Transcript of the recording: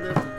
live